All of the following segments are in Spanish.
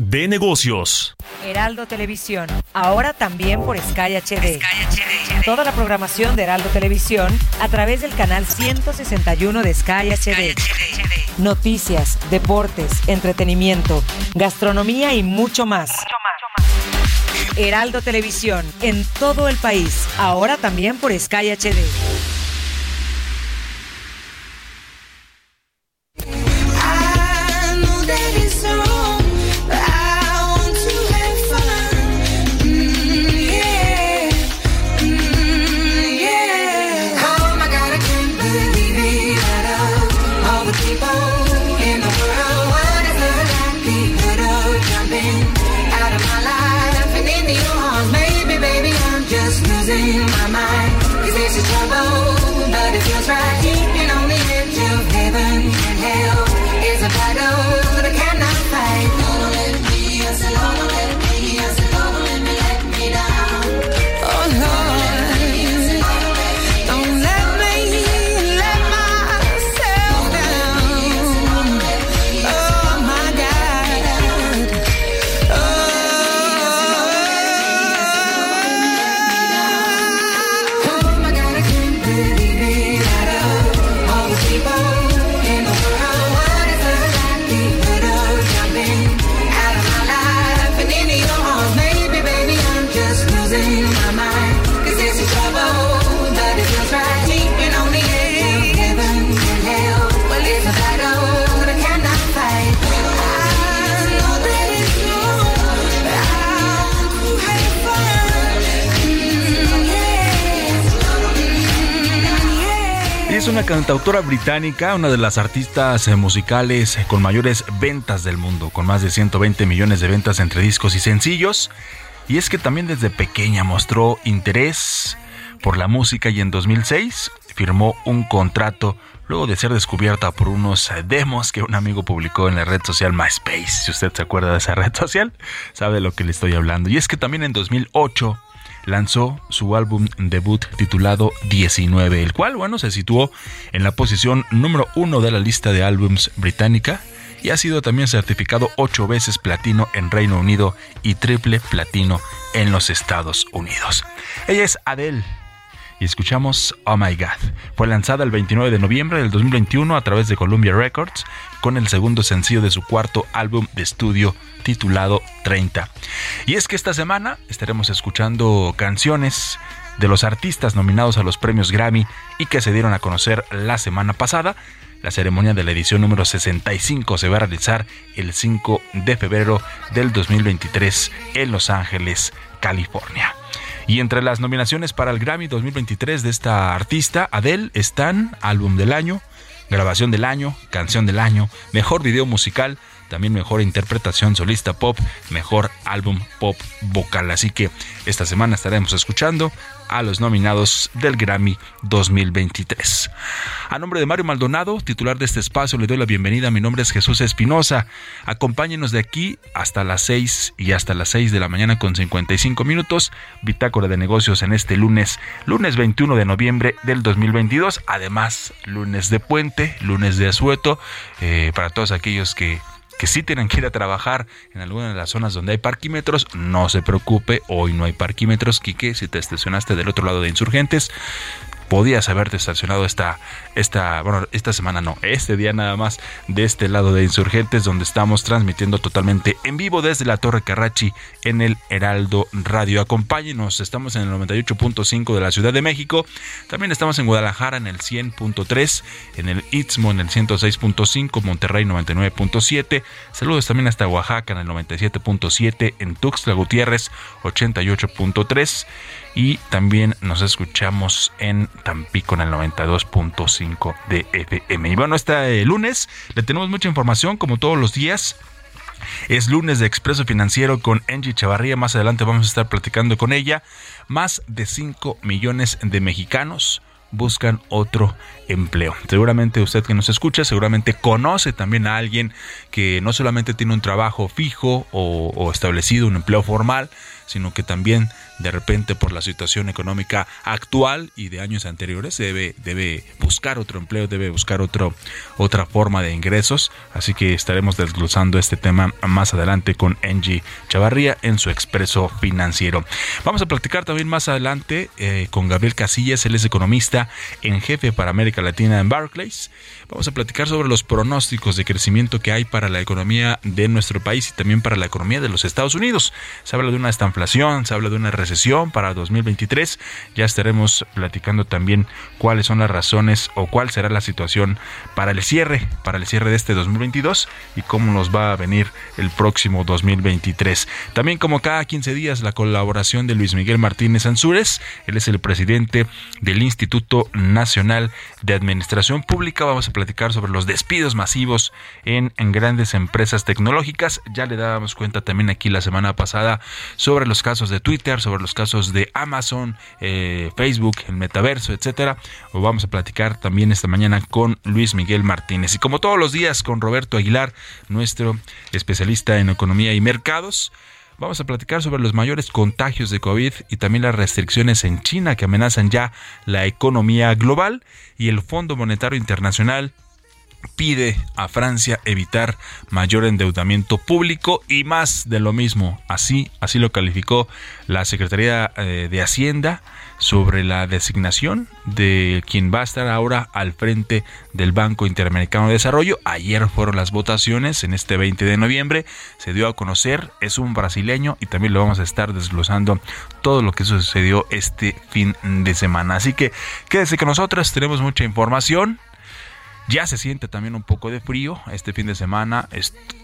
de negocios. Heraldo Televisión, ahora también por Sky HD. Toda la programación de Heraldo Televisión a través del canal 161 de Sky HD. Noticias, deportes, entretenimiento, gastronomía y mucho más. Heraldo Televisión, en todo el país, ahora también por Sky HD. Una cantautora británica, una de las artistas eh, musicales con mayores ventas del mundo, con más de 120 millones de ventas entre discos y sencillos. Y es que también desde pequeña mostró interés por la música y en 2006 firmó un contrato luego de ser descubierta por unos eh, demos que un amigo publicó en la red social MySpace. Si usted se acuerda de esa red social, sabe de lo que le estoy hablando. Y es que también en 2008 lanzó su álbum debut titulado 19, el cual, bueno, se situó en la posición número uno de la lista de álbums británica y ha sido también certificado ocho veces platino en Reino Unido y triple platino en los Estados Unidos. Ella es Adele y escuchamos Oh My God. Fue lanzada el 29 de noviembre del 2021 a través de Columbia Records con el segundo sencillo de su cuarto álbum de estudio titulado 30. Y es que esta semana estaremos escuchando canciones de los artistas nominados a los premios Grammy y que se dieron a conocer la semana pasada. La ceremonia de la edición número 65 se va a realizar el 5 de febrero del 2023 en Los Ángeles, California. Y entre las nominaciones para el Grammy 2023 de esta artista, Adele, están Álbum del Año, Grabación del Año, Canción del Año, Mejor Video Musical, también Mejor Interpretación Solista Pop, Mejor Álbum Pop Vocal. Así que esta semana estaremos escuchando a los nominados del Grammy 2023. A nombre de Mario Maldonado, titular de este espacio, le doy la bienvenida. Mi nombre es Jesús Espinosa. Acompáñenos de aquí hasta las 6 y hasta las 6 de la mañana con 55 minutos. Bitácora de negocios en este lunes, lunes 21 de noviembre del 2022. Además, lunes de puente, lunes de asueto, eh, para todos aquellos que que sí tienen que ir a trabajar en alguna de las zonas donde hay parquímetros, no se preocupe, hoy no hay parquímetros, Quique, si te estacionaste del otro lado de insurgentes, podías haberte estacionado esta, esta, bueno, esta semana no, este día nada más de este lado de Insurgentes, donde estamos transmitiendo totalmente en vivo desde la Torre Carrachi en el Heraldo Radio. Acompáñenos, estamos en el 98.5 de la Ciudad de México, también estamos en Guadalajara en el 100.3, en el Istmo en el 106.5, Monterrey 99.7, saludos también hasta Oaxaca en el 97.7, en Tuxtla Gutiérrez 88.3 y también nos escuchamos en Tampico en el 92.5 de FM. Y bueno, este lunes le tenemos mucha información como todos los días. Es lunes de Expreso Financiero con Angie Chavarría. Más adelante vamos a estar platicando con ella. Más de 5 millones de mexicanos buscan otro empleo. Seguramente usted que nos escucha, seguramente conoce también a alguien que no solamente tiene un trabajo fijo o establecido, un empleo formal, sino que también de repente por la situación económica actual y de años anteriores debe, debe buscar otro empleo, debe buscar otro, otra forma de ingresos. Así que estaremos desglosando este tema más adelante con Angie Chavarría en su expreso financiero. Vamos a platicar también más adelante eh, con Gabriel Casillas, él es economista en jefe para América Latina en Barclays. Vamos a platicar sobre los pronósticos de crecimiento que hay para la economía de nuestro país y también para la economía de los Estados Unidos. Se habla de una estanflación, se habla de una recesión para 2023. Ya estaremos platicando también cuáles son las razones o cuál será la situación para el cierre, para el cierre de este 2022 y cómo nos va a venir el próximo 2023. También como cada 15 días la colaboración de Luis Miguel Martínez Ansúrez, él es el presidente del Instituto Nacional de Administración Pública. Vamos a platicar sobre los despidos masivos en, en grandes empresas tecnológicas. Ya le dábamos cuenta también aquí la semana pasada sobre los casos de Twitter, sobre los casos de Amazon, eh, Facebook, el metaverso, etcétera. O vamos a platicar también esta mañana con Luis Miguel Martínez. Y como todos los días con Roberto Aguilar, nuestro especialista en economía y mercados. Vamos a platicar sobre los mayores contagios de COVID y también las restricciones en China que amenazan ya la economía global y el Fondo Monetario Internacional pide a Francia evitar mayor endeudamiento público y más de lo mismo. Así, así lo calificó la Secretaría eh, de Hacienda sobre la designación de quien va a estar ahora al frente del Banco Interamericano de Desarrollo. Ayer fueron las votaciones en este 20 de noviembre. Se dio a conocer, es un brasileño y también lo vamos a estar desglosando todo lo que sucedió este fin de semana. Así que quédese con nosotros, tenemos mucha información. Ya se siente también un poco de frío este fin de semana,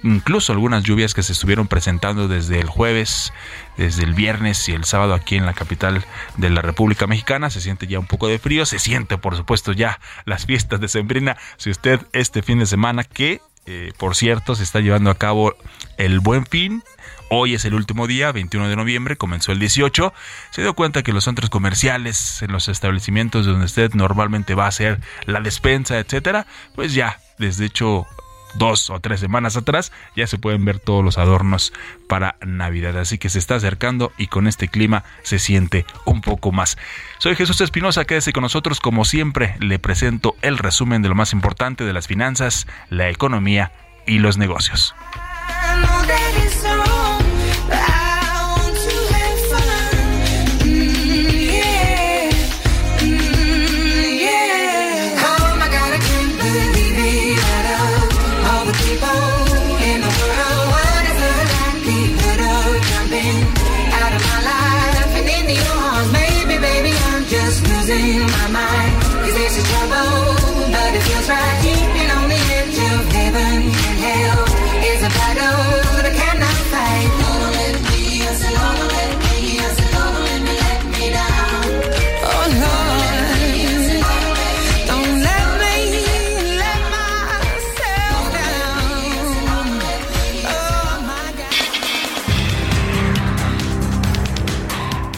incluso algunas lluvias que se estuvieron presentando desde el jueves, desde el viernes y el sábado aquí en la capital de la República Mexicana. Se siente ya un poco de frío, se siente por supuesto ya las fiestas de Sembrina. Si usted este fin de semana que, eh, por cierto, se está llevando a cabo el buen fin, Hoy es el último día, 21 de noviembre, comenzó el 18. Se dio cuenta que los centros comerciales, en los establecimientos donde usted normalmente va a hacer la despensa, etcétera, pues ya, desde hecho dos o tres semanas atrás, ya se pueden ver todos los adornos para Navidad. Así que se está acercando y con este clima se siente un poco más. Soy Jesús Espinosa, quédese con nosotros. Como siempre, le presento el resumen de lo más importante de las finanzas, la economía y los negocios.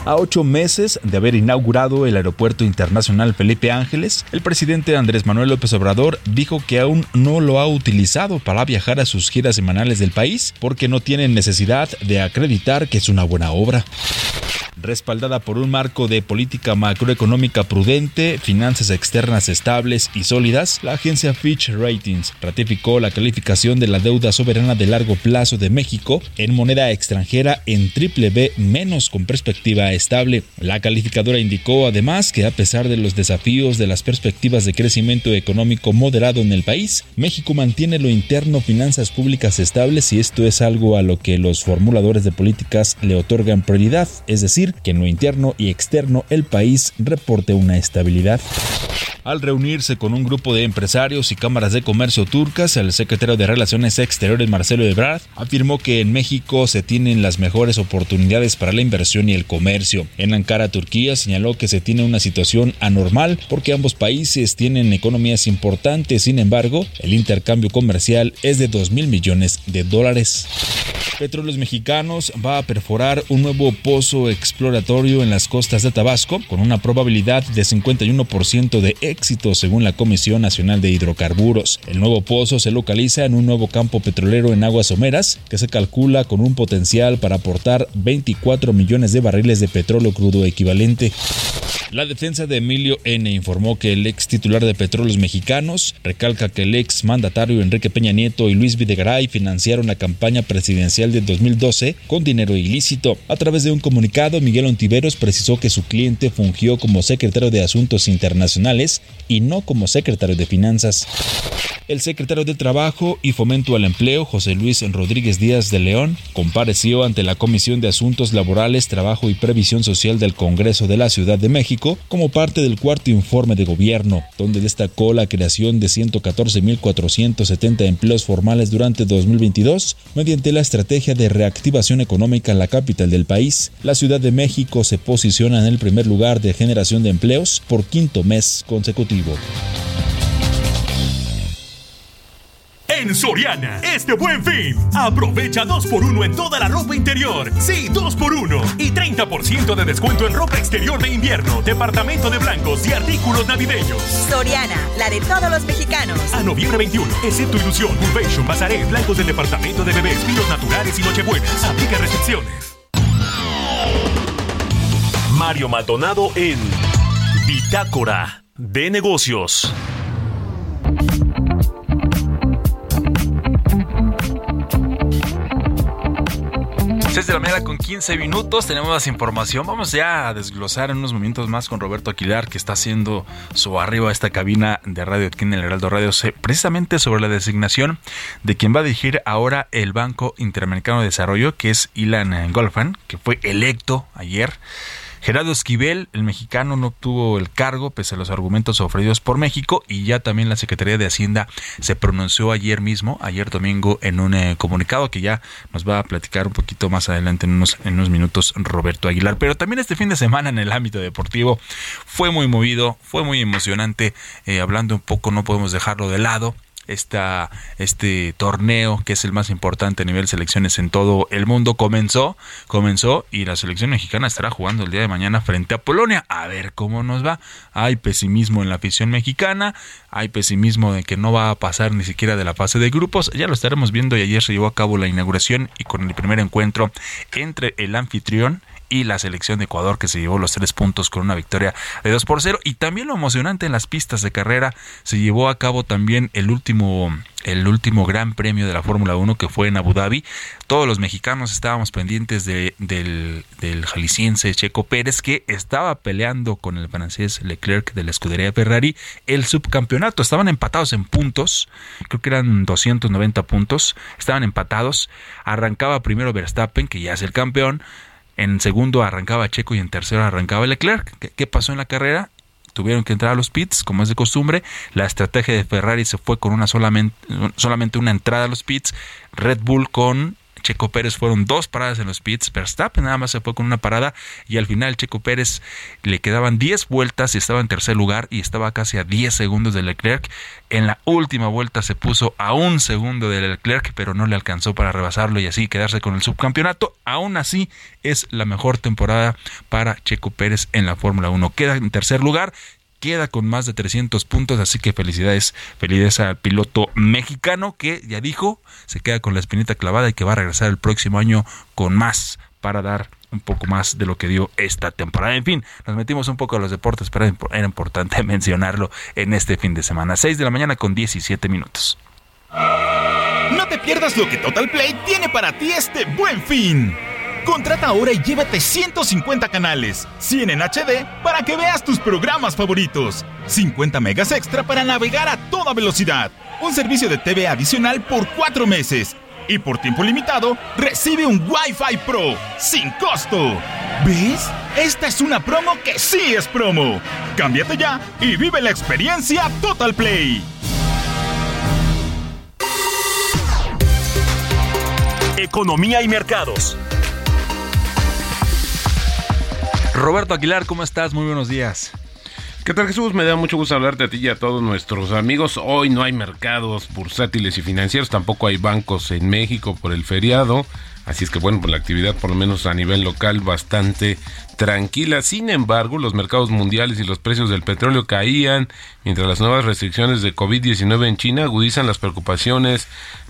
A ocho meses de haber inaugurado el Aeropuerto Internacional Felipe Ángeles, el presidente Andrés Manuel López Obrador dijo que aún no lo ha utilizado para viajar a sus giras semanales del país porque no tiene necesidad de acreditar que es una buena obra. Respaldada por un marco de política macroeconómica prudente, finanzas externas estables y sólidas, la agencia Fitch Ratings ratificó la calificación de la deuda soberana de largo plazo de México en moneda extranjera en triple B menos con perspectiva estable. La calificadora indicó además que a pesar de los desafíos de las perspectivas de crecimiento económico moderado en el país, México mantiene lo interno finanzas públicas estables y esto es algo a lo que los formuladores de políticas le otorgan prioridad, es decir, que en lo interno y externo el país reporte una estabilidad. Al reunirse con un grupo de empresarios y cámaras de comercio turcas, el secretario de Relaciones Exteriores Marcelo Ebrard afirmó que en México se tienen las mejores oportunidades para la inversión y el comercio. En Ankara, Turquía, señaló que se tiene una situación anormal porque ambos países tienen economías importantes, sin embargo, el intercambio comercial es de 2 mil millones de dólares. Petróleos Mexicanos va a perforar un nuevo pozo exploratorio en las costas de Tabasco con una probabilidad de 51% de éxito según la Comisión Nacional de Hidrocarburos. El nuevo pozo se localiza en un nuevo campo petrolero en aguas someras que se calcula con un potencial para aportar 24 millones de barriles de petróleo crudo equivalente. La defensa de Emilio N. informó que el ex titular de Petróleos Mexicanos recalca que el ex mandatario Enrique Peña Nieto y Luis Videgaray financiaron la campaña presidencial de 2012 con dinero ilícito. A través de un comunicado, Miguel Ontiveros precisó que su cliente fungió como secretario de Asuntos Internacionales y no como secretario de Finanzas. El secretario de Trabajo y Fomento al Empleo, José Luis Rodríguez Díaz de León, compareció ante la Comisión de Asuntos Laborales, Trabajo y Previsión Social del Congreso de la Ciudad de México como parte del cuarto informe de gobierno, donde destacó la creación de 114.470 empleos formales durante 2022 mediante la estrategia de reactivación económica en la capital del país. La Ciudad de México se posiciona en el primer lugar de generación de empleos por quinto mes consecutivo. En Soriana, este buen fin, aprovecha 2x1 en toda la ropa interior. Sí, 2x1 y 30% de descuento en ropa exterior de invierno, departamento de blancos y artículos navideños. Soriana, la de todos los mexicanos. A noviembre 21, excepto Ilusión, Convention, Bazaré, blancos del departamento de bebés, vinos naturales y nochebuenas. Aplica restricciones. Mario Maldonado en Bitácora de Negocios. 6 de la mañana con 15 minutos, tenemos más información. Vamos ya a desglosar en unos momentos más con Roberto Aquilar, que está haciendo su arriba a esta cabina de radio aquí en el Heraldo Radio, precisamente sobre la designación de quien va a dirigir ahora el Banco Interamericano de Desarrollo, que es Ilan Golfan, que fue electo ayer. Gerardo Esquivel, el mexicano, no obtuvo el cargo pese a los argumentos ofrecidos por México y ya también la Secretaría de Hacienda se pronunció ayer mismo, ayer domingo, en un eh, comunicado que ya nos va a platicar un poquito más adelante en unos, minutos Roberto Aguilar. Pero también este fin de semana en el ámbito deportivo fue muy movido, fue muy emocionante. Eh, hablando un poco, no podemos dejarlo de lado este torneo que es el más importante a nivel selecciones en todo el mundo comenzó, comenzó y la selección mexicana estará jugando el día de mañana frente a Polonia. A ver cómo nos va. Hay pesimismo en la afición mexicana, hay pesimismo de que no va a pasar ni siquiera de la fase de grupos. Ya lo estaremos viendo y ayer se llevó a cabo la inauguración y con el primer encuentro entre el anfitrión y la selección de Ecuador que se llevó los tres puntos con una victoria de 2 por 0 y también lo emocionante en las pistas de carrera se llevó a cabo también el último el último gran premio de la Fórmula 1 que fue en Abu Dhabi. Todos los mexicanos estábamos pendientes de, del, del jalisciense Checo Pérez que estaba peleando con el francés Leclerc de la escudería Ferrari el subcampeonato. Estaban empatados en puntos, creo que eran 290 puntos, estaban empatados. Arrancaba primero Verstappen, que ya es el campeón, en segundo arrancaba Checo y en tercero arrancaba Leclerc. ¿Qué, pasó en la carrera? Tuvieron que entrar a los pits, como es de costumbre. La estrategia de Ferrari se fue con una solamente, solamente una entrada a los pits. Red Bull con Checo Pérez fueron dos paradas en los pits, Verstappen nada más se fue con una parada y al final Checo Pérez le quedaban 10 vueltas y estaba en tercer lugar y estaba casi a 10 segundos de Leclerc. En la última vuelta se puso a un segundo de Leclerc, pero no le alcanzó para rebasarlo y así quedarse con el subcampeonato. Aún así es la mejor temporada para Checo Pérez en la Fórmula 1. Queda en tercer lugar queda con más de 300 puntos, así que felicidades, felicidades al piloto mexicano que ya dijo, se queda con la espinita clavada y que va a regresar el próximo año con más para dar un poco más de lo que dio esta temporada. En fin, nos metimos un poco a los deportes, pero era importante mencionarlo en este fin de semana. 6 de la mañana con 17 minutos. No te pierdas lo que Total Play tiene para ti este buen fin. Contrata ahora y llévate 150 canales, 100 en HD para que veas tus programas favoritos, 50 megas extra para navegar a toda velocidad, un servicio de TV adicional por 4 meses y por tiempo limitado recibe un Wi-Fi Pro sin costo. ¿Ves? Esta es una promo que sí es promo. Cámbiate ya y vive la experiencia Total Play. Economía y mercados. Roberto Aguilar, ¿cómo estás? Muy buenos días. ¿Qué tal Jesús? Me da mucho gusto hablarte a ti y a todos nuestros amigos. Hoy no hay mercados bursátiles y financieros, tampoco hay bancos en México por el feriado. Así es que bueno, pues la actividad por lo menos a nivel local bastante tranquila. Sin embargo, los mercados mundiales y los precios del petróleo caían, mientras las nuevas restricciones de COVID-19 en China agudizan las preocupaciones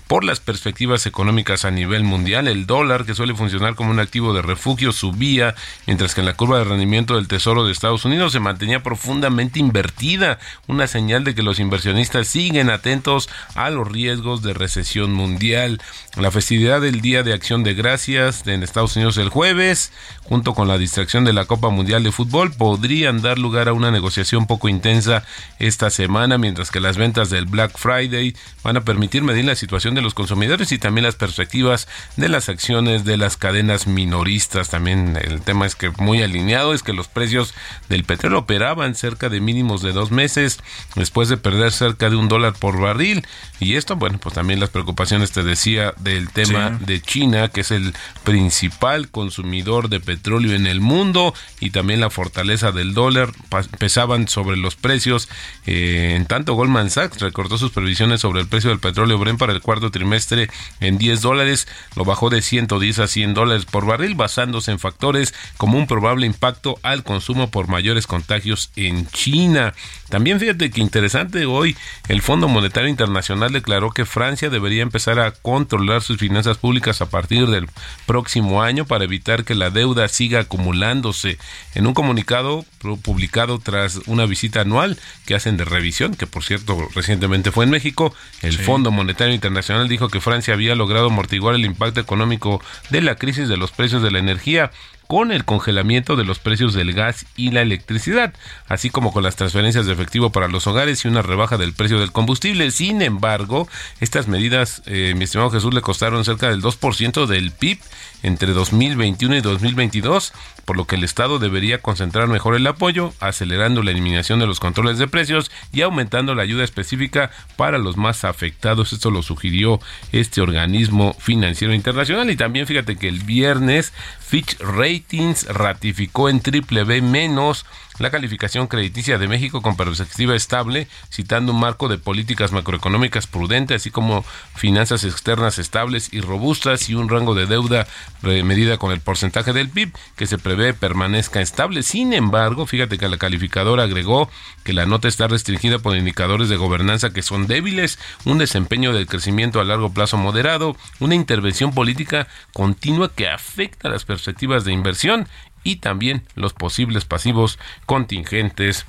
por las perspectivas económicas a nivel mundial. El dólar, que suele funcionar como un activo de refugio, subía, mientras que en la curva de rendimiento del Tesoro de Estados Unidos se mantenía profundamente invertida, una señal de que los inversionistas siguen atentos a los riesgos de recesión mundial. La festividad del Día de Acción de Gracias en Estados Unidos el jueves, junto con la distracción de la Copa Mundial de Fútbol, podrían dar lugar a una negociación poco intensa esta semana, mientras que las ventas del Black Friday van a permitir medir la situación de los consumidores y también las perspectivas de las acciones de las cadenas minoristas. También el tema es que muy alineado es que los precios del petróleo operaban cerca de mínimos de dos meses después de perder cerca de un dólar por barril. Y esto, bueno, pues también las preocupaciones, te decía, del tema de China, que es el principal consumidor de petróleo en el mundo y también la fortaleza del dólar pesaban sobre los precios. Eh, en tanto, Goldman Sachs recortó sus previsiones sobre el precio del petróleo Brent para el cuarto trimestre en 10 dólares, lo bajó de 110 a 100 dólares por barril, basándose en factores como un probable impacto al consumo por mayores contagios en China. También fíjate que interesante hoy el Fondo Monetario Internacional declaró que Francia debería empezar a controlar sus finanzas públicas a partir del próximo año para evitar que la deuda siga acumulándose. En un comunicado publicado tras una visita anual que hacen de revisión, que por cierto recientemente fue en México, el Fondo Monetario Internacional dijo que Francia había logrado amortiguar el impacto económico de la crisis de los precios de la energía con el congelamiento de los precios del gas y la electricidad, así como con las transferencias de efectivo para los hogares y una rebaja del precio del combustible. Sin embargo, estas medidas, eh, mi estimado Jesús, le costaron cerca del 2% del PIB entre 2021 y 2022, por lo que el Estado debería concentrar mejor el apoyo, acelerando la eliminación de los controles de precios y aumentando la ayuda específica para los más afectados. Esto lo sugirió este organismo financiero internacional y también fíjate que el viernes Fitch Ratings ratificó en triple B menos la calificación crediticia de México con perspectiva estable, citando un marco de políticas macroeconómicas prudentes, así como finanzas externas estables y robustas y un rango de deuda medida con el porcentaje del PIB que se prevé permanezca estable. Sin embargo, fíjate que la calificadora agregó que la nota está restringida por indicadores de gobernanza que son débiles, un desempeño del crecimiento a largo plazo moderado, una intervención política continua que afecta las perspectivas de inversión y también los posibles pasivos contingentes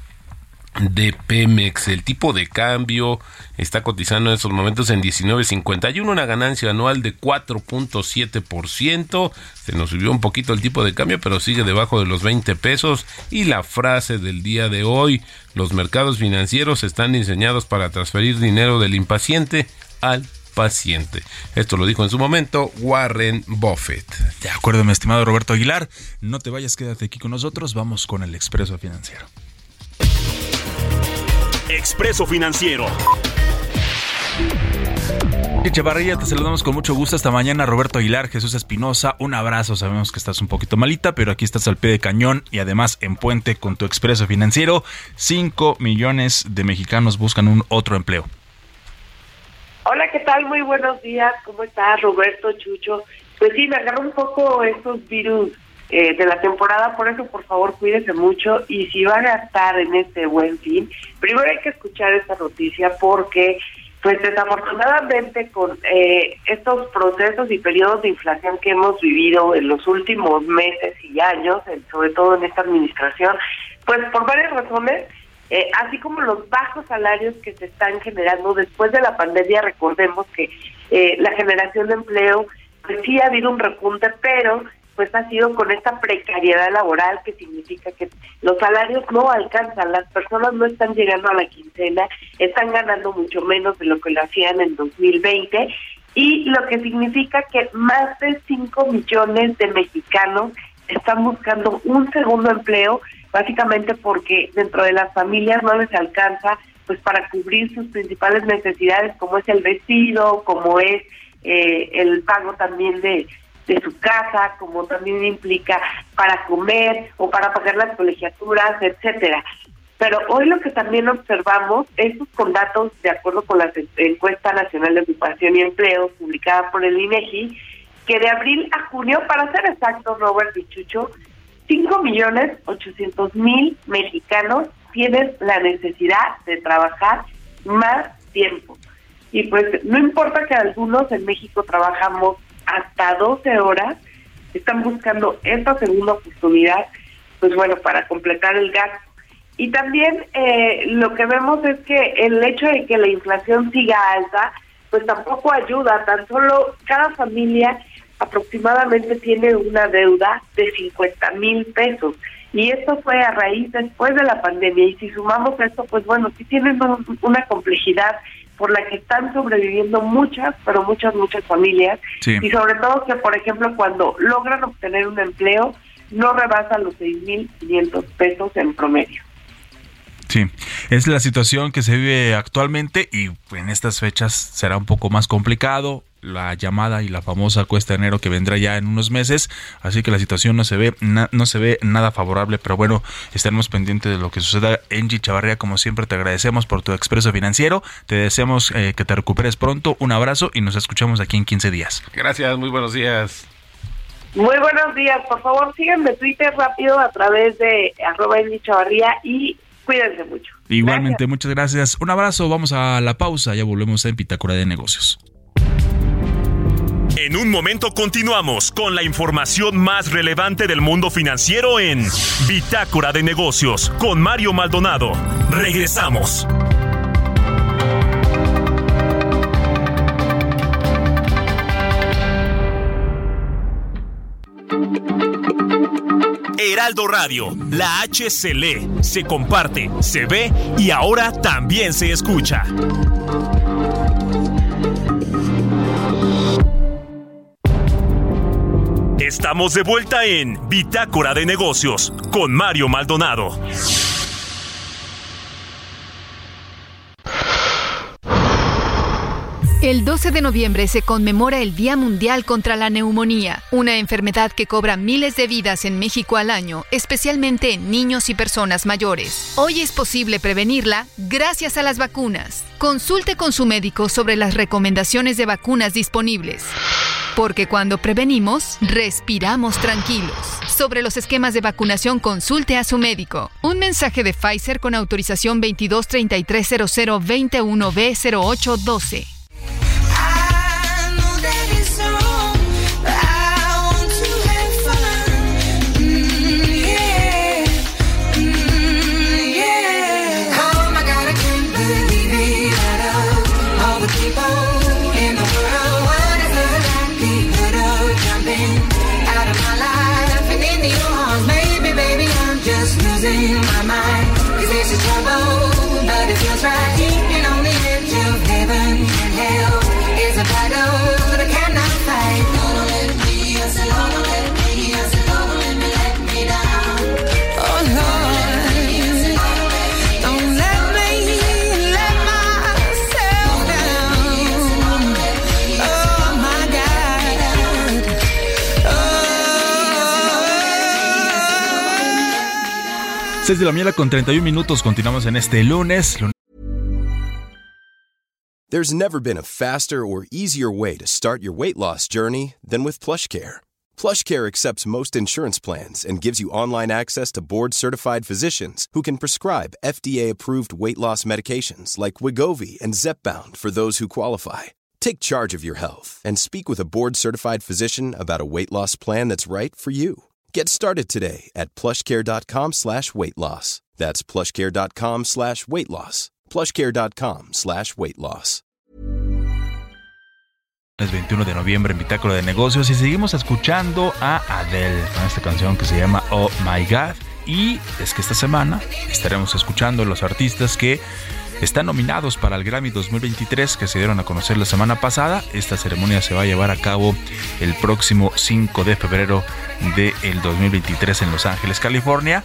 de Pemex. El tipo de cambio está cotizando en estos momentos en 19.51, una ganancia anual de 4.7%. Se nos subió un poquito el tipo de cambio, pero sigue debajo de los 20 pesos. Y la frase del día de hoy, los mercados financieros están diseñados para transferir dinero del impaciente al paciente. Esto lo dijo en su momento Warren Buffett. De acuerdo, mi estimado Roberto Aguilar. No te vayas, quédate aquí con nosotros. Vamos con el Expreso Financiero. Expreso Financiero. Echevarría, te saludamos con mucho gusto esta mañana. Roberto Aguilar, Jesús Espinosa, un abrazo. Sabemos que estás un poquito malita, pero aquí estás al pie de cañón y además en puente con tu expreso financiero. Cinco millones de mexicanos buscan un otro empleo. Hola, ¿qué tal? Muy buenos días. ¿Cómo estás, Roberto, Chucho? Pues sí, me agarró un poco estos virus eh, de la temporada, por eso, por favor, cuídese mucho. Y si va a gastar en este buen fin, primero hay que escuchar esta noticia porque Pues desafortunadamente con eh, estos procesos y periodos de inflación que hemos vivido en los últimos meses y años, sobre todo en esta administración, pues por varias razones, eh, así como los bajos salarios que se están generando después de la pandemia, recordemos que eh, la generación de empleo, pues sí ha habido un repunte, pero pues ha sido con esta precariedad laboral que significa que los salarios no alcanzan, las personas no están llegando a la quincena, están ganando mucho menos de lo que lo hacían en 2020 y lo que significa que más de 5 millones de mexicanos están buscando un segundo empleo, básicamente porque dentro de las familias no les alcanza pues para cubrir sus principales necesidades como es el vestido, como es eh, el pago también de de su casa, como también implica para comer o para pagar las colegiaturas, etcétera. Pero hoy lo que también observamos, estos con datos de acuerdo con la encuesta nacional de ocupación y empleo publicada por el INEGI, que de abril a junio, para ser exactos, Robert y Chucho, 5 millones 800 mil mexicanos tienen la necesidad de trabajar más tiempo. Y pues no importa que algunos en México trabajamos hasta 12 horas, están buscando esta segunda oportunidad, pues bueno, para completar el gasto. Y también eh, lo que vemos es que el hecho de que la inflación siga alta, pues tampoco ayuda, tan solo cada familia aproximadamente tiene una deuda de 50 mil pesos. Y esto fue a raíz después de la pandemia. Y si sumamos esto, pues bueno, sí tienen una complejidad por la que están sobreviviendo muchas, pero muchas, muchas familias. Y sobre todo que, por ejemplo, cuando logran obtener un empleo, no rebasan los 6.500 pesos en promedio. Sí, es la situación que se vive actualmente y en estas fechas será un poco más complicado la llamada y la famosa cuesta de enero que vendrá ya en unos meses, así que la situación no se ve no se ve nada favorable, pero bueno, estaremos pendientes de lo que suceda. Engie Chavarría, como siempre te agradecemos por tu expreso financiero, te deseamos eh, que te recuperes pronto, un abrazo y nos escuchamos aquí en 15 días. Gracias, muy buenos días. Muy buenos días, por favor síganme Twitter rápido a través de arroba Chavarría y cuídense mucho. Igualmente, muchas gracias. Un abrazo, vamos a la pausa, ya volvemos en Pitácora de Negocios. En un momento continuamos con la información más relevante del mundo financiero en Bitácora de Negocios con Mario Maldonado. Regresamos. Heraldo Radio, la H se lee, se comparte, se ve y ahora también se escucha. Estamos de vuelta en Bitácora de Negocios con Mario Maldonado. El 12 de noviembre se conmemora el Día Mundial contra la Neumonía, una enfermedad que cobra miles de vidas en México al año, especialmente en niños y personas mayores. Hoy es posible prevenirla gracias a las vacunas. Consulte con su médico sobre las recomendaciones de vacunas disponibles. Porque cuando prevenimos, respiramos tranquilos. Sobre los esquemas de vacunación, consulte a su médico. Un mensaje de Pfizer con autorización 22330021B0812. de la mañana con 31 minutos. Continuamos en este lunes. There's never been a faster or easier way to start your weight loss journey than with PlushCare. PlushCare accepts most insurance plans and gives you online access to board-certified physicians who can prescribe FDA-approved weight loss medications like Wigovi and Zepbound for those who qualify. Take charge of your health and speak with a board-certified physician about a weight loss plan that's right for you. Get started today at plushcare.com slash weight loss. That's plushcare.com slash weight loss. plushcare.com slash weight loss. Es 21 de noviembre en Bitácora de Negocios y seguimos escuchando a Adele con esta canción que se llama Oh My God. Y es que esta semana estaremos escuchando a los artistas que están nominados para el Grammy 2023 que se dieron a conocer la semana pasada. Esta ceremonia se va a llevar a cabo el próximo 5 de febrero del 2023 en Los Ángeles, California.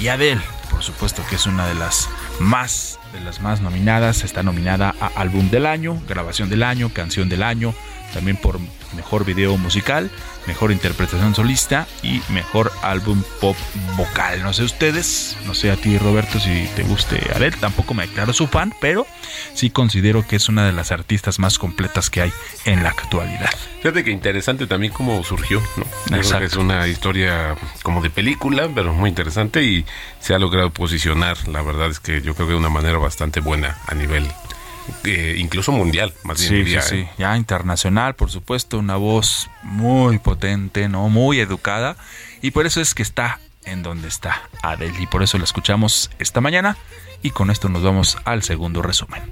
Y Adele, por supuesto que es una de las más de las más nominadas, está nominada a Álbum del Año, Grabación del Año, Canción del Año, también por Mejor Video Musical, Mejor Interpretación Solista y Mejor Álbum Pop Vocal. No sé ustedes, no sé a ti Roberto si te guste Adele, tampoco me declaro su fan, pero sí considero que es una de las artistas más completas que hay en la actualidad. Fíjate que interesante también cómo surgió, ¿no? es una historia como de película, pero muy interesante y se ha logrado posicionar, la verdad es que yo creo que de una manera bastante buena a nivel eh, incluso mundial, más bien. Sí, sí, sí, ¿eh? ya internacional, por supuesto, una voz muy potente, ¿no? Muy educada, y por eso es que está en donde está Adele, y por eso la escuchamos esta mañana, y con esto nos vamos al segundo resumen.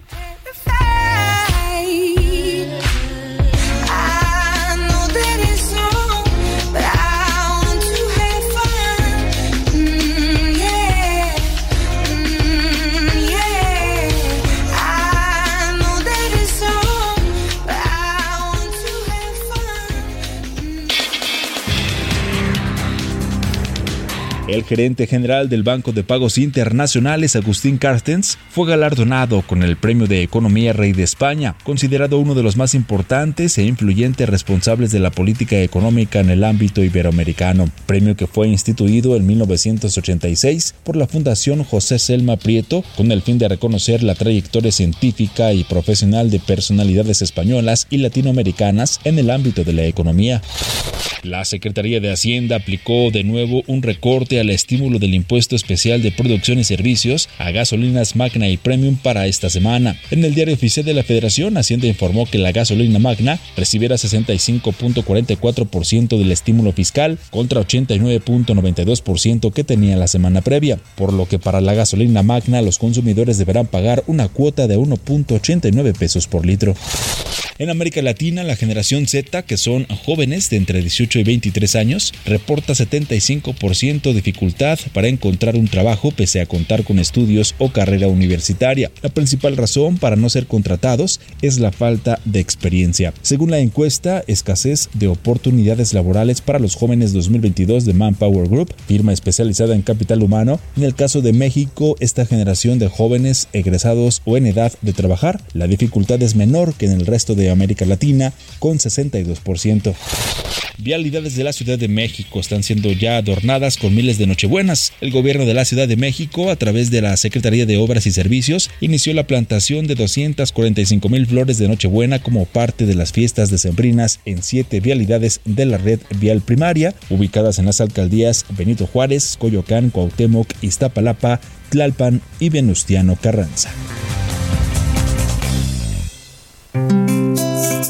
Gerente general del Banco de Pagos Internacionales, Agustín Carstens, fue galardonado con el Premio de Economía Rey de España, considerado uno de los más importantes e influyentes responsables de la política económica en el ámbito iberoamericano, premio que fue instituido en 1986 por la Fundación José Selma Prieto con el fin de reconocer la trayectoria científica y profesional de personalidades españolas y latinoamericanas en el ámbito de la economía. La Secretaría de Hacienda aplicó de nuevo un recorte al estímulo del impuesto especial de producción y servicios a gasolinas Magna y Premium para esta semana. En el diario oficial de la Federación, Hacienda informó que la gasolina Magna recibiera 65.44% del estímulo fiscal contra 89.92% que tenía la semana previa, por lo que para la gasolina Magna los consumidores deberán pagar una cuota de 1.89 pesos por litro. En América Latina, la generación Z, que son jóvenes de entre 18 y 23 años, reporta 75% de dificultad para encontrar un trabajo pese a contar con estudios o carrera universitaria. La principal razón para no ser contratados es la falta de experiencia. Según la encuesta, escasez de oportunidades laborales para los jóvenes 2022 de Manpower Group, firma especializada en capital humano, en el caso de México, esta generación de jóvenes egresados o en edad de trabajar, la dificultad es menor que en el resto de América Latina con 62%. Vialidades de la Ciudad de México están siendo ya adornadas con miles de nochebuenas. El gobierno de la Ciudad de México, a través de la Secretaría de Obras y Servicios, inició la plantación de 245 mil flores de Nochebuena como parte de las fiestas decembrinas en siete vialidades de la red vial primaria, ubicadas en las alcaldías Benito Juárez, Coyoacán, Cuauhtémoc, Iztapalapa, Tlalpan y Venustiano Carranza.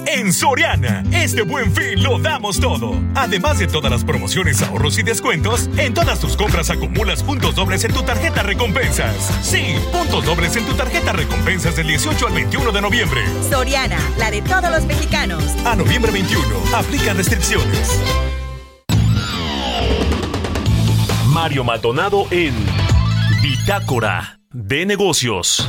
En Soriana, este buen fin lo damos todo. Además de todas las promociones, ahorros y descuentos, en todas tus compras acumulas puntos dobles en tu tarjeta recompensas. Sí, puntos dobles en tu tarjeta recompensas del 18 al 21 de noviembre. Soriana, la de todos los mexicanos. A noviembre 21, aplica restricciones. Mario Maldonado en Bitácora de Negocios.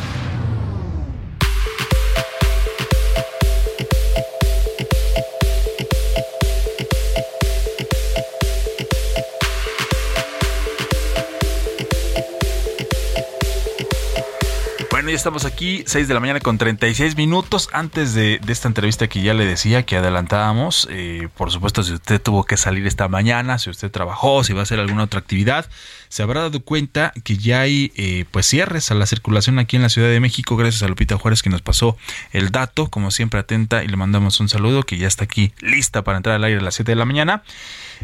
Bueno, ya estamos aquí, 6 de la mañana con 36 minutos. Antes de, esta entrevista que ya le decía, que adelantábamos, eh, por supuesto, si usted tuvo que salir esta mañana, si usted trabajó, si va a hacer alguna otra actividad, se habrá dado cuenta que ya hay eh, pues cierres a la circulación aquí en la Ciudad de México, gracias a Lupita Juárez que nos pasó el dato, como siempre atenta, y le mandamos un saludo, que ya está aquí lista para entrar al aire a las 7 de la mañana.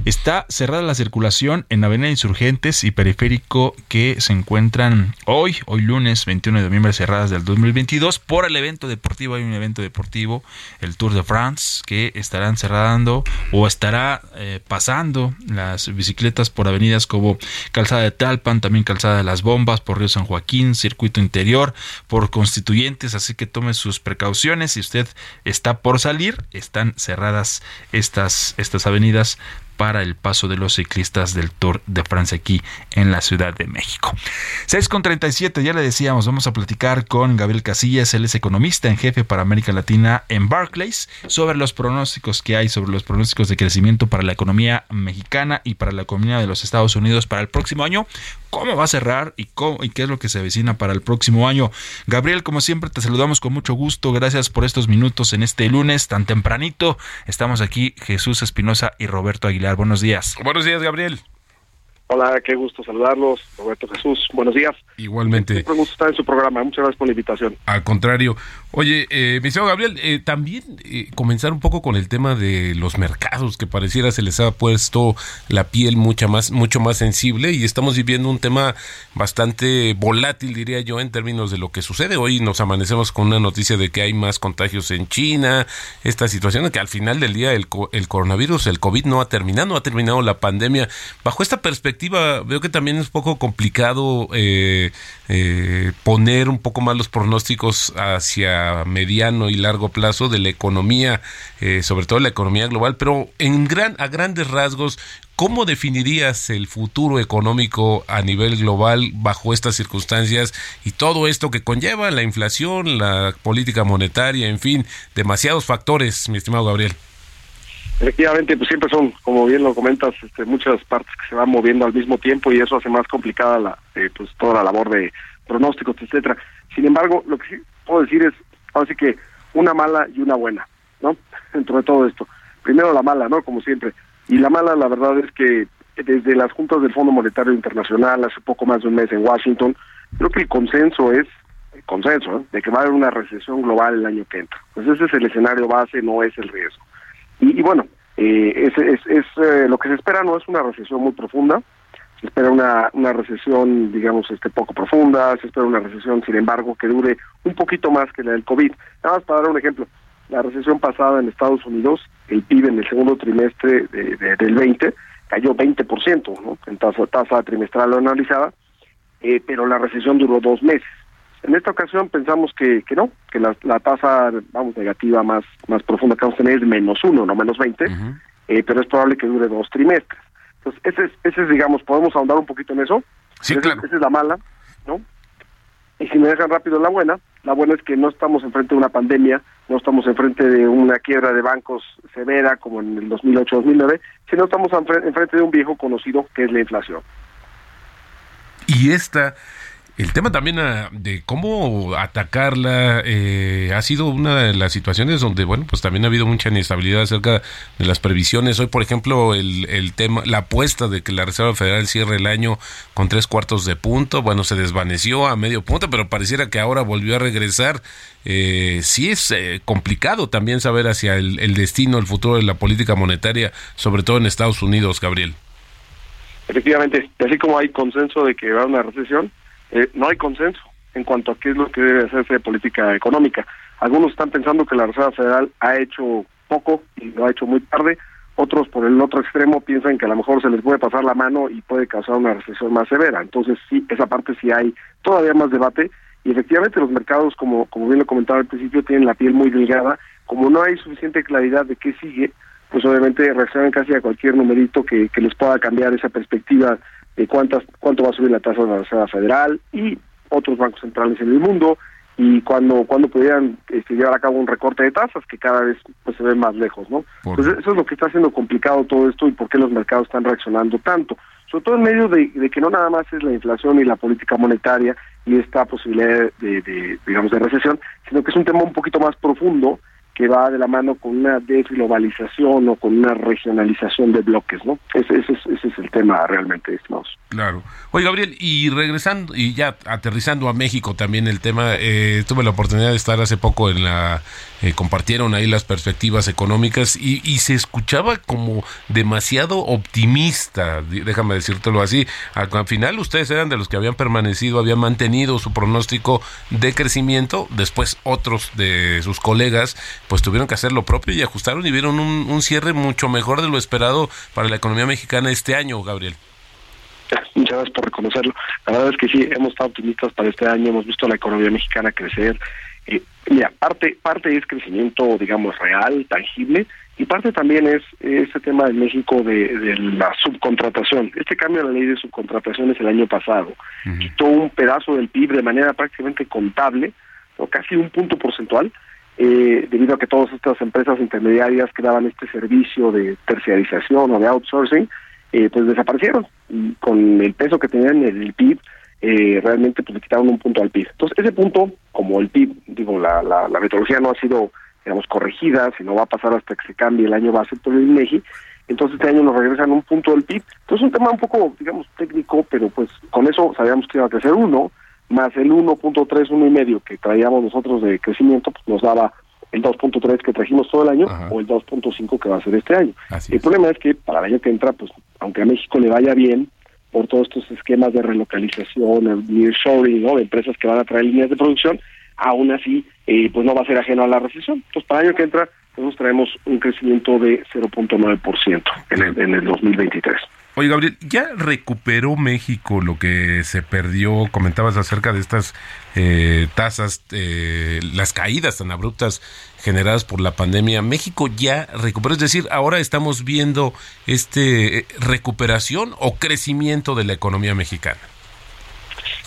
Está cerrada la circulación en Avenida Insurgentes y Periférico que se encuentran hoy, hoy lunes 21 de noviembre cerradas del 2022 por el evento deportivo. Hay un evento deportivo, el Tour de France, que estarán cerrando o estará eh, pasando las bicicletas por avenidas como Calzada de Talpan, también Calzada de las Bombas, por Río San Joaquín, Circuito Interior, por Constituyentes, así que tome sus precauciones. Si usted está por salir, están cerradas estas, estas avenidas para el paso de los ciclistas del Tour de Francia aquí en la Ciudad de México. 6 con 37, ya le decíamos, vamos a platicar con Gabriel Casillas, él es economista en jefe para América Latina en Barclays, sobre los pronósticos que hay, sobre los pronósticos de crecimiento para la economía mexicana y para la economía de los Estados Unidos para el próximo año, cómo va a cerrar y, cómo, y qué es lo que se avecina para el próximo año. Gabriel, como siempre, te saludamos con mucho gusto, gracias por estos minutos en este lunes tan tempranito. Estamos aquí Jesús Espinosa y Roberto Aguilar Buenos días. Buenos días, Gabriel. Hola, qué gusto saludarlos. Roberto Jesús, buenos días. Igualmente. Siempre gusto estar en su programa. Muchas gracias por la invitación. Al contrario. Oye, eh, mi señor Gabriel, eh, también eh, comenzar un poco con el tema de los mercados, que pareciera se les ha puesto la piel mucha más, mucho más sensible y estamos viviendo un tema bastante volátil, diría yo, en términos de lo que sucede. Hoy nos amanecemos con una noticia de que hay más contagios en China, esta situación que al final del día el, el coronavirus, el COVID no ha terminado, no ha terminado la pandemia. Bajo esta perspectiva, veo que también es un poco complicado eh, eh, poner un poco más los pronósticos hacia mediano y largo plazo de la economía, eh, sobre todo la economía global, pero en gran, a grandes rasgos, ¿Cómo definirías el futuro económico a nivel global bajo estas circunstancias y todo esto que conlleva la inflación, la política monetaria, en fin, demasiados factores, mi estimado Gabriel? Efectivamente, pues siempre son, como bien lo comentas, este, muchas partes que se van moviendo al mismo tiempo y eso hace más complicada la, eh, pues toda la labor de pronósticos, etcétera. Sin embargo, lo que sí puedo decir es, así que una mala y una buena, ¿no? Dentro de todo esto. Primero la mala, ¿no? Como siempre. Y la mala, la verdad es que desde las juntas del Fondo Monetario Internacional, hace poco más de un mes en Washington, creo que el consenso es, el consenso, ¿eh? de que va a haber una recesión global el año que entra. Pues ese es el escenario base, no es el riesgo. Y, bueno, eh, es, es, eh, lo que se espera no es una recesión muy profunda, se espera una, una recesión, digamos, este poco profunda, se espera una recesión, sin embargo, que dure un poquito más que la del COVID. Nada más para dar un ejemplo, la recesión pasada en Estados Unidos, el PIB en el segundo trimestre del 20 cayó 20%, ¿no? En tasa, tasa trimestral analizada, eh, pero la recesión duró dos meses. En esta ocasión pensamos que, que no, que la, tasa, vamos, negativa más, más profunda que vamos a tener es menos uno, no menos veinte, eh, pero es probable que dure dos trimestres. Entonces, ese es, ese es, digamos, podemos ahondar un poquito en eso. Sí, claro. Esa es la mala, ¿no? Y si me dejan rápido la buena, la buena es que no estamos enfrente de una pandemia, no estamos enfrente de una quiebra de bancos severa como en el 2008-2009, sino estamos enfrente de un viejo conocido que es la inflación. Y esta el tema también ah, de cómo atacarla eh, ha sido una de las situaciones donde, bueno, pues también ha habido mucha inestabilidad acerca de las previsiones. Hoy, por ejemplo, el, el tema, la apuesta de que la Reserva Federal cierre el año con tres cuartos de punto, bueno, se desvaneció a medio punto, pero pareciera que ahora volvió a regresar. Eh, sí es eh, complicado también saber hacia el, destino, el futuro de la política monetaria, sobre todo en Estados Unidos, Gabriel. Efectivamente, así como hay consenso de que va a una recesión, eh, no hay consenso en cuanto a qué es lo que debe hacerse de política económica. Algunos están pensando que la Reserva Federal ha hecho poco y lo ha hecho muy tarde. Otros, por el otro extremo, piensan que a lo mejor se les puede pasar la mano y puede causar una recesión más severa. Entonces, sí, esa parte sí hay todavía más debate. Y efectivamente, los mercados, como, como bien lo comentaba al principio, tienen la piel muy delgada. Como no hay suficiente claridad de qué sigue, pues obviamente reaccionan casi a cualquier numerito que, que les pueda cambiar esa perspectiva de cuántas, cuánto va a subir la tasa de la Reserva Federal y otros bancos centrales en el mundo y cuando cuando pudieran este, llevar a cabo un recorte de tasas que cada vez pues se ve más lejos, ¿no? Entonces eso es lo que está haciendo complicado todo esto y por qué los mercados están reaccionando tanto, sobre todo en medio de, que no nada más es la inflación y la política monetaria, y esta posibilidad de, de, digamos, de recesión, sino que es un tema un poquito más profundo que va de la mano con una desglobalización o con una regionalización de bloques, ¿no? Ese, es el tema realmente, estimados. Claro. Oye, Gabriel, y regresando y ya aterrizando a México también el tema, eh, tuve la oportunidad de estar hace poco en la, eh, compartieron ahí las perspectivas económicas y, y, se escuchaba como demasiado optimista, déjame decírtelo así. Al, final ustedes eran de los que habían permanecido, habían mantenido su pronóstico de crecimiento, después otros de sus colegas pues tuvieron que hacer lo propio y ajustaron y vieron un, un cierre mucho mejor de lo esperado para la economía mexicana este año, Gabriel. Muchas gracias por reconocerlo. La verdad es que sí, hemos estado optimistas para este año, hemos visto a la economía mexicana crecer. Eh, mira, parte, parte es crecimiento, digamos, real, tangible, y parte también es ese tema en México de, de, la subcontratación. Este cambio de la ley de subcontratación es el año pasado. Uh -huh. Quitó un pedazo del PIB de manera prácticamente contable, o casi un punto porcentual, eh, debido a que todas estas empresas intermediarias que daban este servicio de terciarización o de outsourcing, eh, pues desaparecieron. Y con el peso que tenían en el PIB, eh, realmente pues le quitaron un punto al PIB. Entonces, ese punto, como el PIB, digo, la, la, la metodología no ha sido, digamos, corregida, sino va a pasar hasta que se cambie el año base por el INEGI, entonces este año nos regresan un punto del PIB. Entonces, es un tema un poco, digamos, técnico, pero pues con eso sabíamos que iba a crecer uno, más el 1.3, uno y medio que traíamos nosotros de crecimiento, pues nos daba el 2.3 que trajimos todo el año Ajá. o el 2.5 que va a ser este año. Así el es. problema es que para el año que entra, pues aunque a México le vaya bien por todos estos esquemas de relocalización, el nearshoring, ¿no? de empresas que van a traer líneas de producción, aún así, eh, pues no va a ser ajeno a la recesión. Entonces, para el año que entra, nosotros traemos un crecimiento de 0.9% en el, en el 2023. Oye, Gabriel, ¿ya recuperó México lo que se perdió? Comentabas acerca de estas eh, tasas, eh, las caídas tan abruptas generadas por la pandemia. ¿México ya recuperó? Es decir, ahora estamos viendo este recuperación o crecimiento de la economía mexicana.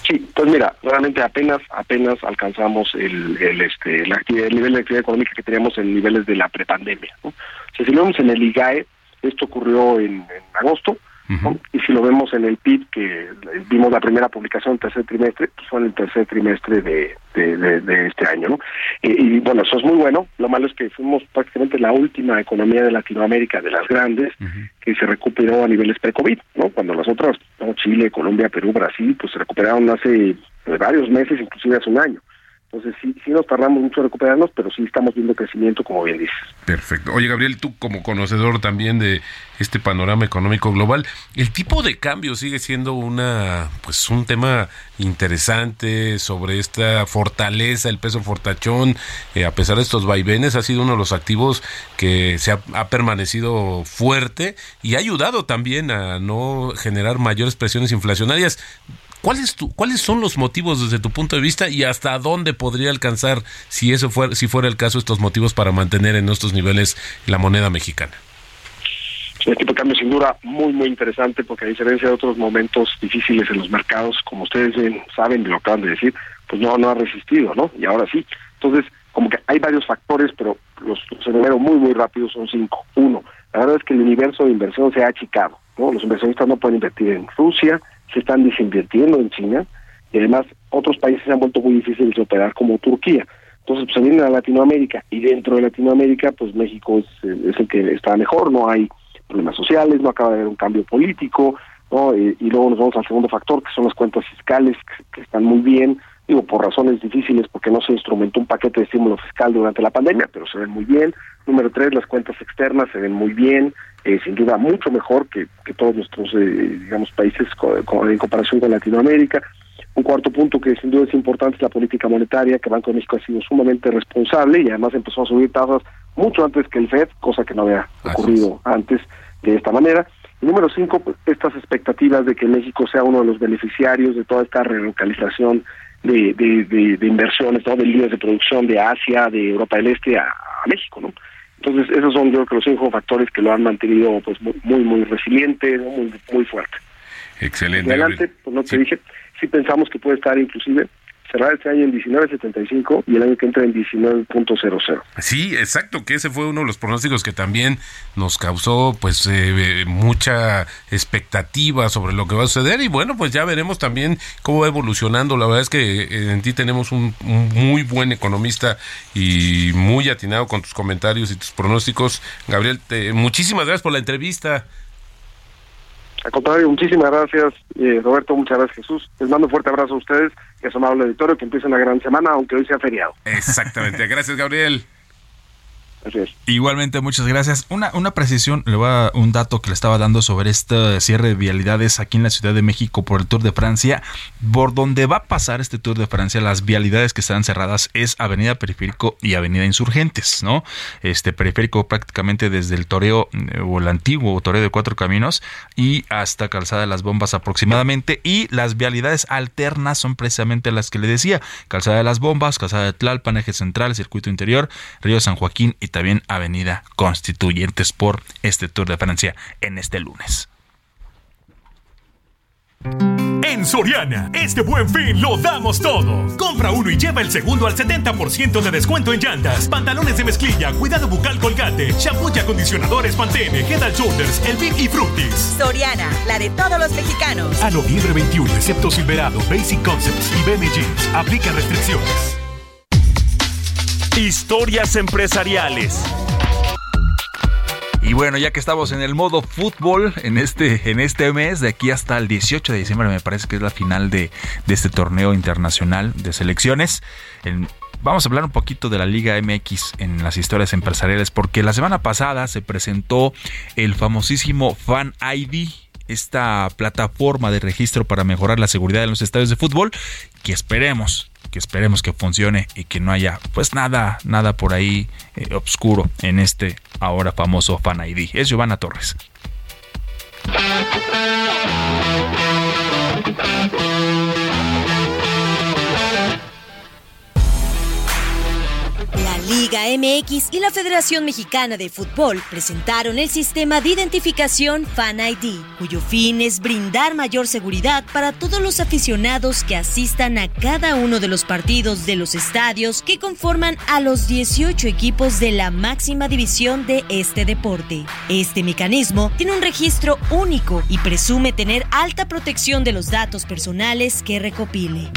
Sí, pues mira, realmente apenas apenas alcanzamos el, este el nivel de actividad económica que teníamos en niveles de la prepandemia. ¿no? Si lo vemos en el IGAE, esto ocurrió en agosto, Uh -huh. Y si lo vemos en el PIB, que vimos la primera publicación el tercer trimestre, pues fue en el tercer trimestre de, de, de, de este año, ¿no? Y, y, bueno, eso es muy bueno. Lo malo es que fuimos prácticamente la última economía de Latinoamérica, de las grandes, uh -huh. que se recuperó a niveles pre-COVID, ¿no? Cuando las otras, ¿no? Chile, Colombia, Perú, Brasil, pues se recuperaron hace pues, varios meses, inclusive hace un año. Entonces sí, sí nos tardamos mucho en recuperarnos, pero sí estamos viendo crecimiento, como bien dices. Perfecto. Oye, Gabriel, tú como conocedor también de este panorama económico global, el tipo de cambio sigue siendo una, pues, un tema interesante sobre esta fortaleza, el peso fortachón, eh, a pesar de estos vaivenes, ha sido uno de los activos que se ha, ha permanecido fuerte y ha ayudado también a no generar mayores presiones inflacionarias. ¿Cuáles, tu, ¿Cuáles son los motivos desde tu punto de vista y hasta dónde podría alcanzar, si eso fuera, si fuera el caso, estos motivos para mantener en estos niveles la moneda mexicana? El tipo de cambio sin duda muy, muy interesante porque a diferencia de otros momentos difíciles en los mercados, como ustedes saben, lo acaban de decir, pues no, no ha resistido, ¿no? Y ahora sí. Entonces, como que hay varios factores, pero los, los enumero muy, muy rápido, son cinco. Uno, la verdad es que el universo de inversión se ha achicado, ¿no? Los inversionistas no pueden invertir en Rusia, se están desinvirtiendo en China y además otros países se han vuelto muy difíciles de operar como Turquía. Entonces, pues se vienen a Latinoamérica y dentro de Latinoamérica, pues México es, es el que está mejor, no hay problemas sociales, no acaba de haber un cambio político, ¿no? Y, y luego nos vamos al segundo factor, que son las cuentas fiscales, que, que, están muy bien, digo, por razones difíciles, porque no se instrumentó un paquete de estímulo fiscal durante la pandemia, pero se ven muy bien. Número tres, las cuentas externas se ven muy bien, eh, sin duda mucho mejor que, que todos nuestros, eh, digamos, países co co en comparación con Latinoamérica. Un cuarto punto que sin duda es importante es la política monetaria, que Banco de México ha sido sumamente responsable y además empezó a subir tasas mucho antes que el FED, cosa que no había ocurrido antes de esta manera. Y número cinco, pues, estas expectativas de que México sea uno de los beneficiarios de toda esta relocalización de, de, de, de inversiones, ¿no? de líneas de producción de Asia, de Europa del Este a, a México, ¿no? Entonces, esos son yo creo que los cinco factores que lo han mantenido pues muy, muy, resiliente, muy, muy fuerte. Excelente. Adelante, pues no te sí. dije, sí pensamos que puede estar inclusive cerrar este año en 19.75 y el año que entra en 19.00. Sí, exacto, que ese fue uno de los pronósticos que también nos causó pues eh, mucha expectativa sobre lo que va a suceder y bueno, pues ya veremos también cómo va evolucionando. La verdad es que eh, en ti tenemos un, muy buen economista y muy atinado con tus comentarios y tus pronósticos. Gabriel, muchísimas gracias por la entrevista. Al contrario, muchísimas gracias, eh, Roberto, muchas gracias, Jesús. Les mando un fuerte abrazo a ustedes, que son amable auditorio, que empiece una gran semana, aunque hoy sea feriado. Exactamente, gracias, Gabriel. Igualmente, muchas gracias. Una, una precisión, le voy a un dato que le estaba dando sobre este cierre de vialidades aquí en la Ciudad de México por el Tour de Francia. Por donde va a pasar este Tour de Francia, las vialidades que están cerradas es Avenida Periférico y Avenida Insurgentes, ¿no? Este periférico prácticamente desde el Toreo eh, o el antiguo Toreo de Cuatro Caminos y hasta Calzada de las Bombas aproximadamente. Y las vialidades alternas son precisamente las que le decía: Calzada de las Bombas, Calzada de Tlalpan, Eje Central, Circuito Interior, Río San Joaquín y también Avenida Constituyentes por este Tour de Francia en este lunes. En Soriana, este buen fin lo damos todo. Compra uno y lleva el segundo al 70% de descuento en llantas, pantalones de mezclilla, cuidado bucal colgate, shampoo y acondicionadores Pantene, Head and Shoulders, El y Fructis. Soriana, la de todos los mexicanos. A noviembre 21, excepto Silverado, Basic Concepts y BM Jeans. Aplica restricciones. Historias empresariales. Y bueno, ya que estamos en el modo fútbol en este, en este mes, de aquí hasta el 18 de diciembre, me parece que es la final de, este torneo internacional de selecciones. vamos a hablar un poquito de la Liga MX en las historias empresariales, porque la semana pasada se presentó el famosísimo Fan ID esta plataforma de registro para mejorar la seguridad en los estadios de fútbol, que esperemos que esperemos que funcione y que no haya pues nada, nada por ahí eh, oscuro en este ahora famoso Fan ID. Es Giovanna Torres. Liga MX y la Federación Mexicana de Fútbol presentaron el sistema de identificación Fan ID, cuyo fin es brindar mayor seguridad para todos los aficionados que asistan a cada uno de los partidos de los estadios que conforman a los 18 equipos de la máxima división de este deporte. Este mecanismo tiene un registro único y presume tener alta protección de los datos personales que recopile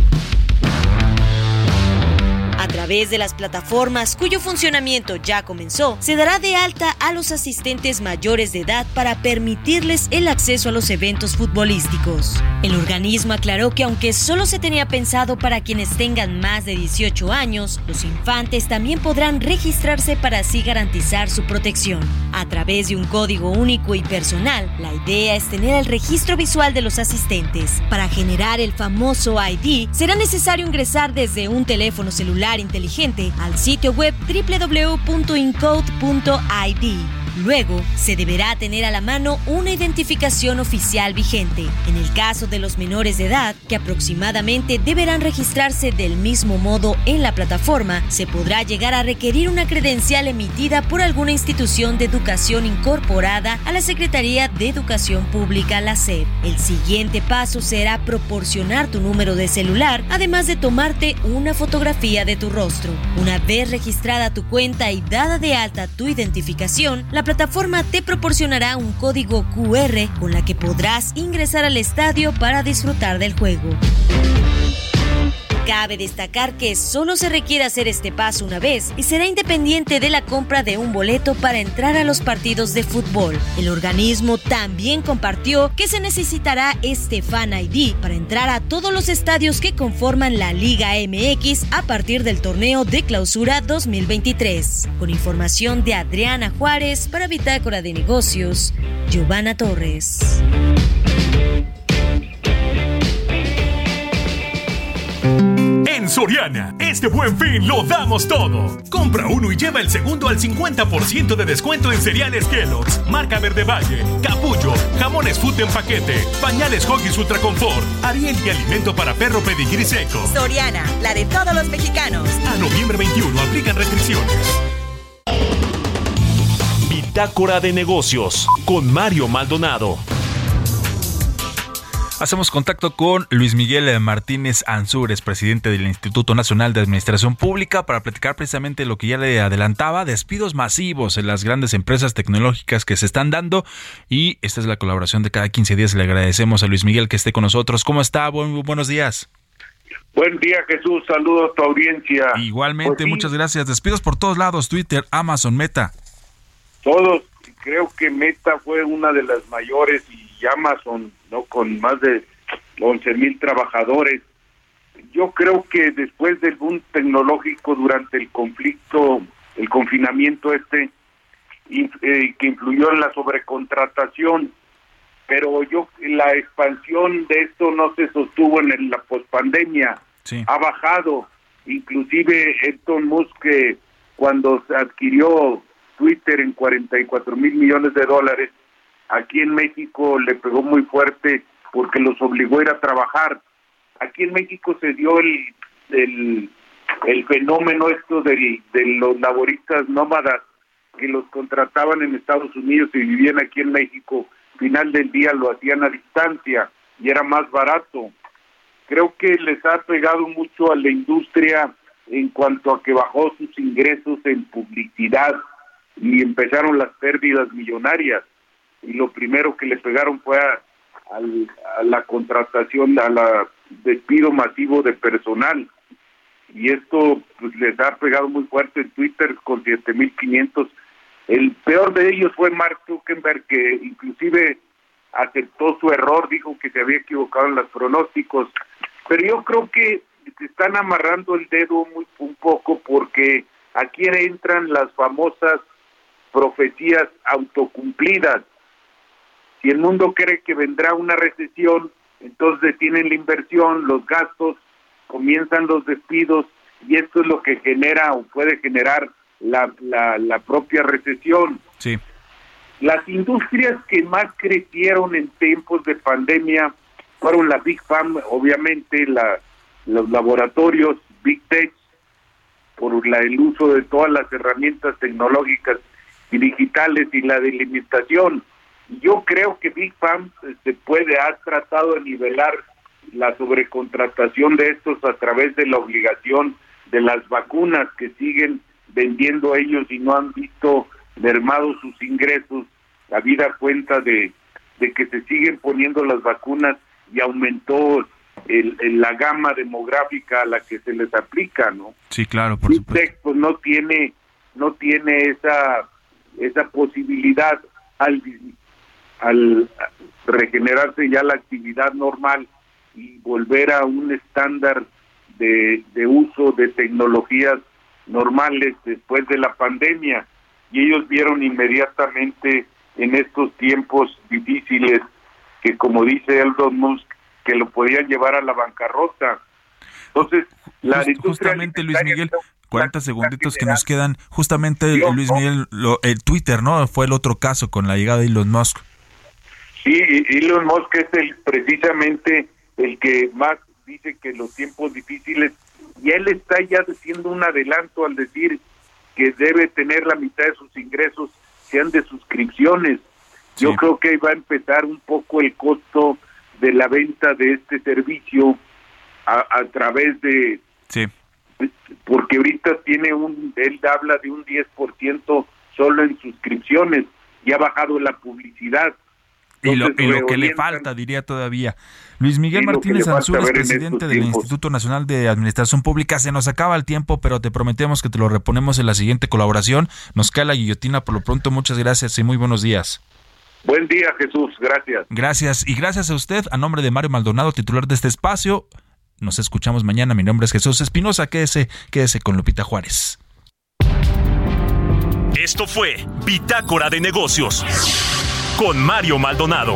través de las plataformas cuyo funcionamiento ya comenzó, se dará de alta a los asistentes mayores de edad para permitirles el acceso a los eventos futbolísticos. El organismo aclaró que aunque solo se tenía pensado para quienes tengan más de 18 años, los infantes también podrán registrarse para así garantizar su protección. A través de un código único y personal, la idea es tener el registro visual de los asistentes. Para generar el famoso ID, será necesario ingresar desde un teléfono celular al sitio web www.incode.id. Luego, se deberá tener a la mano una identificación oficial vigente. En el caso de los menores de edad, que aproximadamente deberán registrarse del mismo modo en la plataforma, se podrá llegar a requerir una credencial emitida por alguna institución de educación incorporada a la Secretaría de Educación Pública, la SEP. El siguiente paso será proporcionar tu número de celular, además de tomarte una fotografía de tu rostro. Una vez registrada tu cuenta y dada de alta tu identificación, la plataforma te proporcionará un código QR con la que podrás ingresar al estadio para disfrutar del juego. Cabe destacar que solo se requiere hacer este paso una vez y será independiente de la compra de un boleto para entrar a los partidos de fútbol. El organismo también compartió que se necesitará este Fan ID para entrar a todos los estadios que conforman la Liga MX a partir del torneo de clausura 2023. Con información de Adriana Juárez para Bitácora de Negocios, Giovanna Torres. En Soriana, este buen fin lo damos todo. Compra uno y lleva el segundo al 50% de descuento en cereales Kellogg's, marca Verde Valle, Capullo, jamones Food en paquete, pañales Hoggies Ultra Confort, Ariel y alimento para perro pedigrí seco. Soriana, la de todos los mexicanos. A noviembre 21 aplican restricciones. Bitácora de negocios con Mario Maldonado. Hacemos contacto con Luis Miguel Martínez Ansúrez, presidente del Instituto Nacional de Administración Pública, para platicar precisamente lo que ya le adelantaba, despidos masivos en las grandes empresas tecnológicas que se están dando y esta es la colaboración de cada 15 días. Le agradecemos a Luis Miguel que esté con nosotros. ¿Cómo está? buenos días. Buen día, Jesús. Saludos a tu audiencia. Igualmente, pues muchas gracias. Despidos por todos lados, Twitter, Amazon, Meta. Todos. Creo que Meta fue una de las mayores y Amazon, ¿no? Con más de 11 mil trabajadores. Yo creo que después del boom tecnológico durante el conflicto, el confinamiento este, eh, que influyó en la sobrecontratación, pero yo la expansión de esto no se sostuvo en la pospandemia, ha bajado, inclusive Elton Musk cuando adquirió Twitter en 44 mil millones de dólares, Aquí en México le pegó muy fuerte porque los obligó a ir a trabajar. Aquí en México se dio el, el, fenómeno esto de los laboristas nómadas que los contrataban en Estados Unidos y vivían aquí en México. Final del día lo hacían a distancia y era más barato. Creo que les ha pegado mucho a la industria en cuanto a que bajó sus ingresos en publicidad y empezaron las pérdidas millonarias y lo primero que le pegaron fue a, la contratación, a la despido masivo de personal. Y esto pues, les ha pegado muy fuerte en Twitter con 7.500. El peor de ellos fue Mark Zuckerberg, que inclusive aceptó su error, dijo que se había equivocado en los pronósticos. Pero yo creo que se están amarrando el dedo muy, un poco porque aquí entran las famosas profecías autocumplidas si el mundo cree que vendrá una recesión, entonces detienen la inversión, los gastos, comienzan los despidos y esto es lo que genera o puede generar la, la, propia recesión. Sí. Las industrias que más crecieron en tiempos de pandemia fueron la Big Farm, obviamente la, los laboratorios, Big Tech, por la, el uso de todas las herramientas tecnológicas y digitales y la delimitación yo creo que Big Farm se este, puede, ha tratado de nivelar la sobrecontratación de estos a través de la obligación de las vacunas que siguen vendiendo ellos y no han visto mermados sus ingresos, la vida cuenta de, de que se siguen poniendo las vacunas y aumentó el, la gama demográfica a la que se les aplica, ¿no? Sí, claro, por supuesto. Pues no tiene no tiene esa esa posibilidad al al regenerarse ya la actividad normal y volver a un estándar de, de uso de tecnologías normales después de la pandemia. Y ellos vieron inmediatamente en estos tiempos difíciles que como dice Elon Musk que lo podían llevar a la bancarrota. Entonces la justamente Luis Miguel 40 segunditos que nos quedan. Justamente Luis Miguel el Twitter no fue el otro caso con la llegada de Elon Musk Sí, Elon Musk es el, precisamente el que más dice que los tiempos difíciles, y él está ya haciendo un adelanto al decir que debe tener la mitad de sus ingresos sean de suscripciones. Yo creo que ahí va a empezar un poco el costo de la venta de este servicio a, a través de... Sí. Porque ahorita tiene un, él habla de un 10% solo en suscripciones y ha bajado la publicidad y lo, que le falta, diría todavía. Luis Miguel Martínez Ansúrez, presidente del Instituto Nacional de Administración Pública. Se nos acaba el tiempo, pero te prometemos que te lo reponemos en la siguiente colaboración. Nos cae la guillotina por lo pronto. Muchas gracias y muy buenos días. Buen día, Jesús. Gracias. Gracias. Y gracias a usted, a nombre de Mario Maldonado, titular de este espacio. Nos escuchamos mañana. Mi nombre es Jesús Espinosa. Quédese, quédese con Lupita Juárez. Esto fue Bitácora de Negocios con Mario Maldonado.